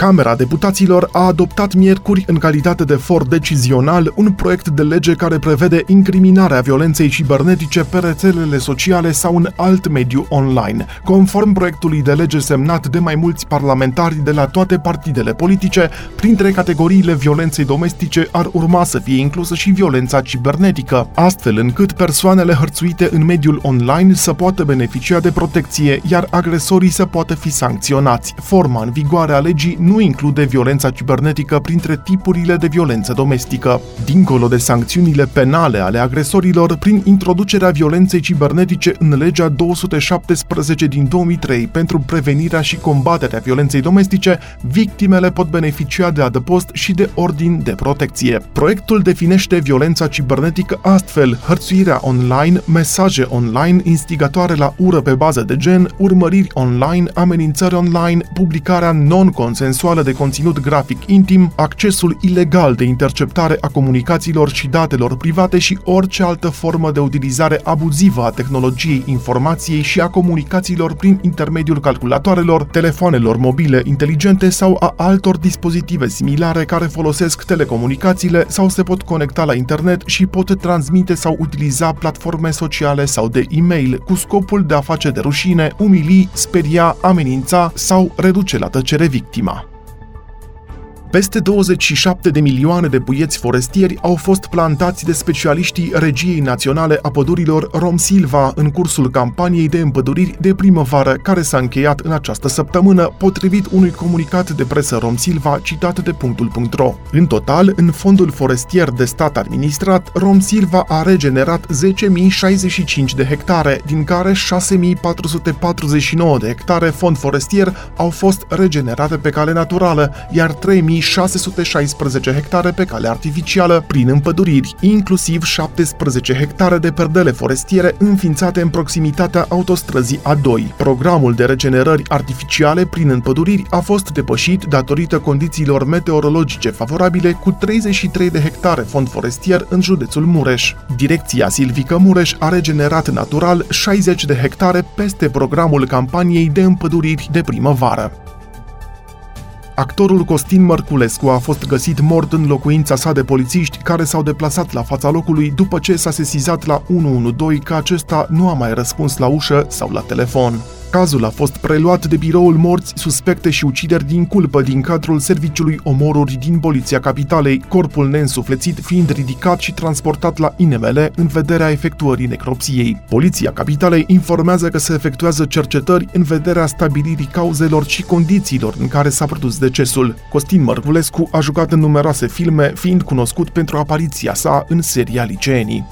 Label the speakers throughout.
Speaker 1: Camera Deputaților a adoptat miercuri, în calitate de for decizional, un proiect de lege care prevede incriminarea violenței cibernetice pe rețelele sociale sau în alt mediu online. Conform proiectului de lege semnat de mai mulți parlamentari de la toate partidele politice, printre categoriile violenței domestice ar urma să fie inclusă și violența cibernetică, astfel încât persoanele hărțuite în mediul online să poată beneficia de protecție, iar agresorii să poată fi sancționați. Forma în vigoare a legii nu include violența cibernetică printre tipurile de violență domestică. Dincolo de sancțiunile penale ale agresorilor, prin introducerea violenței cibernetice în legea 217 din 2003 pentru prevenirea și combaterea violenței domestice, victimele pot beneficia de adăpost și de ordin de protecție. Proiectul definește violența cibernetică astfel, hărțuirea online, mesaje online, instigatoare la ură pe bază de gen, urmăriri online, amenințări online, publicarea non-consensuală sensuală de conținut grafic intim, accesul ilegal de interceptare a comunicațiilor și datelor private și orice altă formă de utilizare abuzivă a tehnologiei informației și a comunicațiilor prin intermediul calculatoarelor, telefoanelor mobile inteligente sau a altor dispozitive similare care folosesc telecomunicațiile sau se pot conecta la internet și pot transmite sau utiliza platforme sociale sau de e-mail cu scopul de a face de rușine, umili, speria, amenința sau reduce la tăcere victima. Peste 27 de milioane de puieți forestieri au fost plantați de specialiștii Regiei Naționale a Pădurilor Rom Silva în cursul campaniei de împăduriri de primăvară care s-a încheiat în această săptămână, potrivit unui comunicat de presă Rom Silva citat de punctul.ro. În total, în fondul forestier de stat administrat, Rom Silva a regenerat 10.065 de hectare, din care 6.449 de hectare fond forestier au fost regenerate pe cale naturală, iar 3.000 616 hectare pe cale artificială prin împăduriri, inclusiv 17 hectare de perdele forestiere înființate în proximitatea autostrăzii A2. Programul de regenerări artificiale prin împăduriri a fost depășit datorită condițiilor meteorologice favorabile cu 33 de hectare fond forestier în județul Mureș. Direcția Silvică Mureș a regenerat natural 60 de hectare peste programul campaniei de împăduriri de primăvară. Actorul Costin Mărculescu a fost găsit mort în locuința sa de polițiști care s-au deplasat la fața locului după ce s-a sesizat la 112 că acesta nu a mai răspuns la ușă sau la telefon. Cazul a fost preluat de biroul morți suspecte și ucideri din culpă din cadrul serviciului omoruri din Poliția Capitalei, corpul neînsuflețit fiind ridicat și transportat la INML în vederea efectuării necropsiei. Poliția Capitalei informează că se efectuează cercetări în vederea stabilirii cauzelor și condițiilor în care s-a produs decesul. Costin Mărculescu a jucat în numeroase filme, fiind cunoscut pentru apariția sa în seria Liceenii.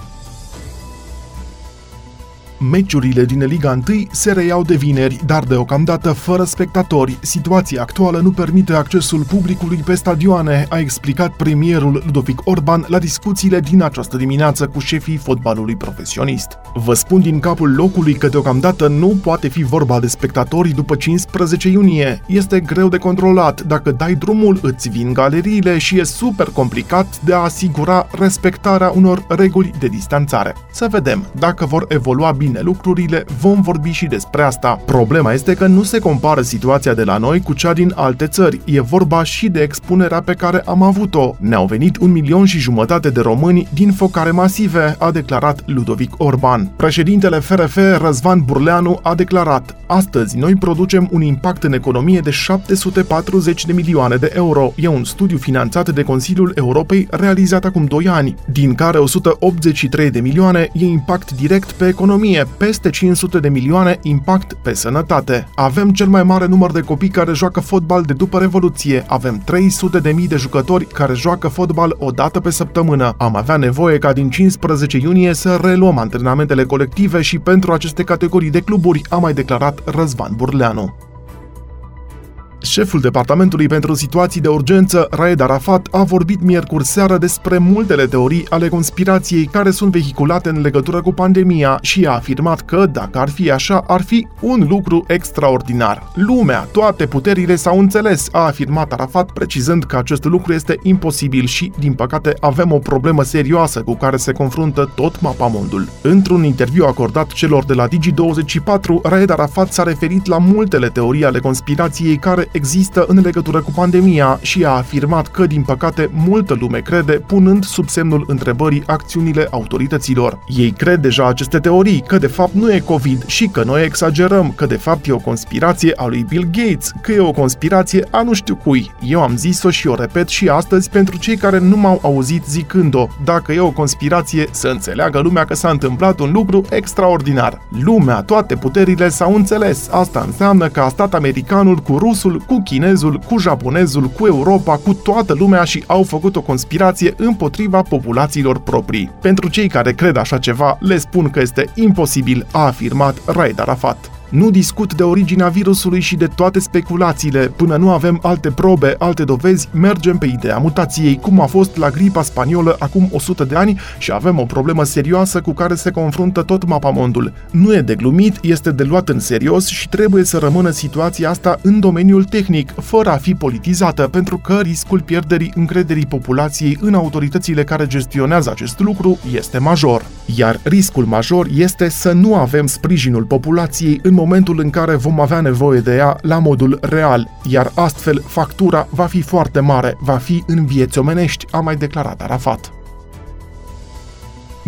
Speaker 1: Meciurile din Liga 1 se reiau de vineri, dar deocamdată fără spectatori. Situația actuală nu permite accesul publicului pe stadioane, a explicat premierul Ludovic Orban la discuțiile din această dimineață cu șefii fotbalului profesionist. Vă spun din capul locului că deocamdată nu poate fi vorba de spectatori după 15 iunie. Este greu de controlat, dacă dai drumul îți vin galeriile și e super complicat de a asigura respectarea unor reguli de distanțare. Să vedem dacă vor evolua bine bine lucrurile, vom vorbi și despre asta. Problema este că nu se compară situația de la noi cu cea din alte țări. E vorba și de expunerea pe care am avut-o. Ne-au venit un milion și jumătate de români din focare masive, a declarat Ludovic Orban. Președintele FRF Răzvan Burleanu a declarat Astăzi noi producem un impact în economie de 740 de milioane de euro. E un studiu finanțat de Consiliul Europei realizat acum 2 ani, din care 183 de milioane e impact direct pe economie, peste 500 de milioane impact pe sănătate. Avem cel mai mare număr de copii care joacă fotbal de după Revoluție. Avem 300 de mii de jucători care joacă fotbal o dată pe săptămână. Am avea nevoie ca din 15 iunie să reluăm antrenamentele colective și pentru aceste categorii de cluburi, a mai declarat Răzvan Burleanu. Șeful Departamentului pentru Situații de Urgență, Raed Arafat, a vorbit miercuri seară despre multele teorii ale conspirației care sunt vehiculate în legătură cu pandemia și a afirmat că, dacă ar fi așa, ar fi un lucru extraordinar. Lumea, toate puterile s-au înțeles, a afirmat Arafat, precizând că acest lucru este imposibil și, din păcate, avem o problemă serioasă cu care se confruntă tot mapamondul. Într-un interviu acordat celor de la Digi24, Raed Arafat s-a referit la multele teorii ale conspirației care există în legătură cu pandemia și a afirmat că, din păcate, multă lume crede, punând sub semnul întrebării acțiunile autorităților. Ei cred deja aceste teorii, că de fapt nu e COVID și că noi exagerăm, că de fapt e o conspirație a lui Bill Gates, că e o conspirație a nu știu cui. Eu am zis-o și o repet și astăzi pentru cei care nu m-au auzit zicând-o. Dacă e o conspirație, să înțeleagă lumea că s-a întâmplat un lucru extraordinar. Lumea, toate puterile s-au înțeles. Asta înseamnă că a stat americanul cu rusul cu chinezul, cu japonezul, cu Europa, cu toată lumea și au făcut o conspirație împotriva populațiilor proprii. Pentru cei care cred așa ceva, le spun că este imposibil, a afirmat Raed Arafat. Nu discut de originea virusului și de toate speculațiile. Până nu avem alte probe, alte dovezi, mergem pe ideea mutației, cum a fost la gripa spaniolă acum 100 de ani și avem o problemă serioasă cu care se confruntă tot mapamondul. Nu e de glumit, este de luat în serios și trebuie să rămână situația asta în domeniul tehnic, fără a fi politizată, pentru că riscul pierderii încrederii populației în autoritățile care gestionează acest lucru este major. Iar riscul major este să nu avem sprijinul populației în momentul în care vom avea nevoie de ea la modul real, iar astfel factura va fi foarte mare, va fi în vieți omenești, a mai declarat Arafat.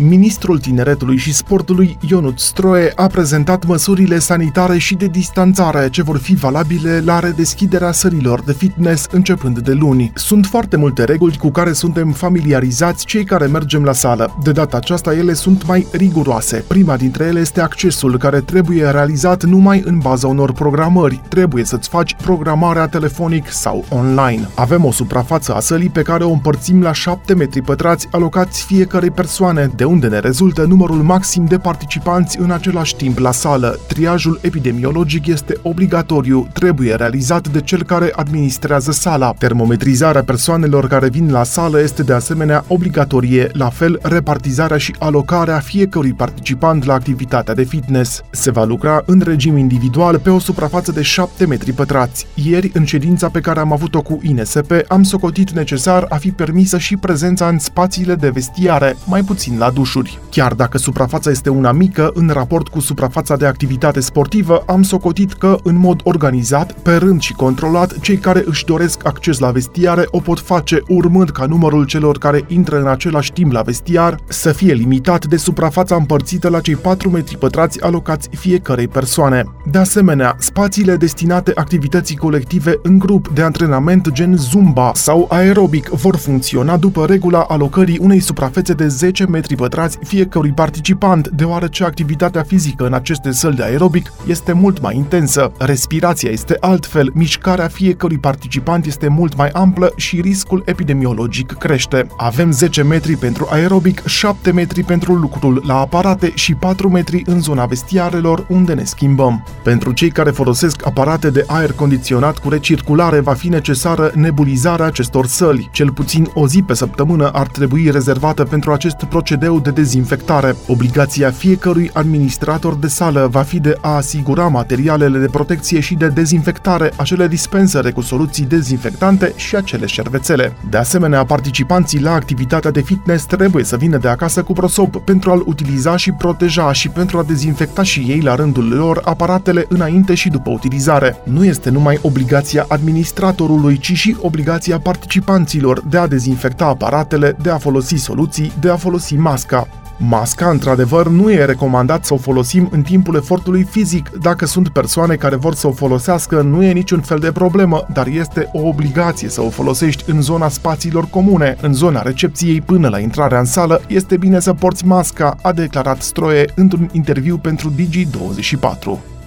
Speaker 1: Ministrul Tineretului și Sportului, Ionut Stroe, a prezentat măsurile sanitare și de distanțare ce vor fi valabile la redeschiderea sărilor de fitness începând de luni. Sunt foarte multe reguli cu care suntem familiarizați cei care mergem la sală. De data aceasta ele sunt mai riguroase. Prima dintre ele este accesul, care trebuie realizat numai în baza unor programări. Trebuie să-ți faci programarea telefonic sau online. Avem o suprafață a sălii pe care o împărțim la 7 metri pătrați alocați fiecarei persoane, de unde ne rezultă numărul maxim de participanți în același timp la sală. Triajul epidemiologic este obligatoriu, trebuie realizat de cel care administrează sala. Termometrizarea persoanelor care vin la sală este de asemenea obligatorie, la fel repartizarea și alocarea fiecărui participant la activitatea de fitness. Se va lucra în regim individual pe o suprafață de 7 metri pătrați. Ieri, în ședința pe care am avut-o cu INSP, am socotit necesar a fi permisă și prezența în spațiile de vestiare, mai puțin la dușuri. Chiar dacă suprafața este una mică, în raport cu suprafața de activitate sportivă, am socotit că, în mod organizat, pe rând și controlat, cei care își doresc acces la vestiare o pot face urmând ca numărul celor care intră în același timp la vestiar să fie limitat de suprafața împărțită la cei 4 metri pătrați alocați fiecarei persoane. De asemenea, spațiile destinate activității colective în grup de antrenament gen Zumba sau aerobic vor funcționa după regula alocării unei suprafețe de 10 metri pătrați fiecărui participant, deoarece activitatea fizică în aceste săli de aerobic este mult mai intensă, respirația este altfel, mișcarea fiecărui participant este mult mai amplă și riscul epidemiologic crește. Avem 10 metri pentru aerobic, 7 metri pentru lucrul la aparate și 4 metri în zona vestiarelor unde ne schimbăm. Pentru cei care folosesc aparate de aer condiționat cu recirculare va fi necesară nebulizarea acestor săli. Cel puțin o zi pe săptămână ar trebui rezervată pentru acest procedeu de dezinfectare. Obligația fiecărui administrator de sală va fi de a asigura materialele de protecție și de dezinfectare, acele dispensere cu soluții dezinfectante și acele șervețele. De asemenea, participanții la activitatea de fitness trebuie să vină de acasă cu prosop pentru a-l utiliza și proteja și pentru a dezinfecta și ei la rândul lor aparatele înainte și după utilizare. Nu este numai obligația administratorului, ci și obligația participanților de a dezinfecta aparatele, de a folosi soluții, de a folosi masca. Masca, într-adevăr, nu e recomandat să o folosim în timpul efortului fizic. Dacă sunt persoane care vor să o folosească, nu e niciun fel de problemă, dar este o obligație să o folosești în zona spațiilor comune, în zona recepției până la intrarea în sală, este bine să porți masca, a declarat Stroie într-un interviu pentru Digi24.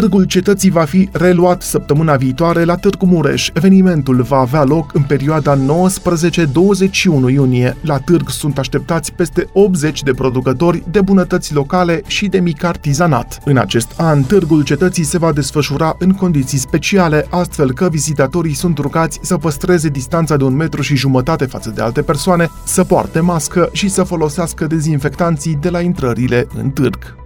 Speaker 1: Târgul Cetății va fi reluat săptămâna viitoare la Târgu Mureș. Evenimentul va avea loc în perioada 19-21 iunie. La târg sunt așteptați peste 80 de producători de bunătăți locale și de mic artizanat. În acest an, Târgul Cetății se va desfășura în condiții speciale, astfel că vizitatorii sunt rugați să păstreze distanța de un metru și jumătate față de alte persoane, să poarte mască și să folosească dezinfectanții de la intrările în târg.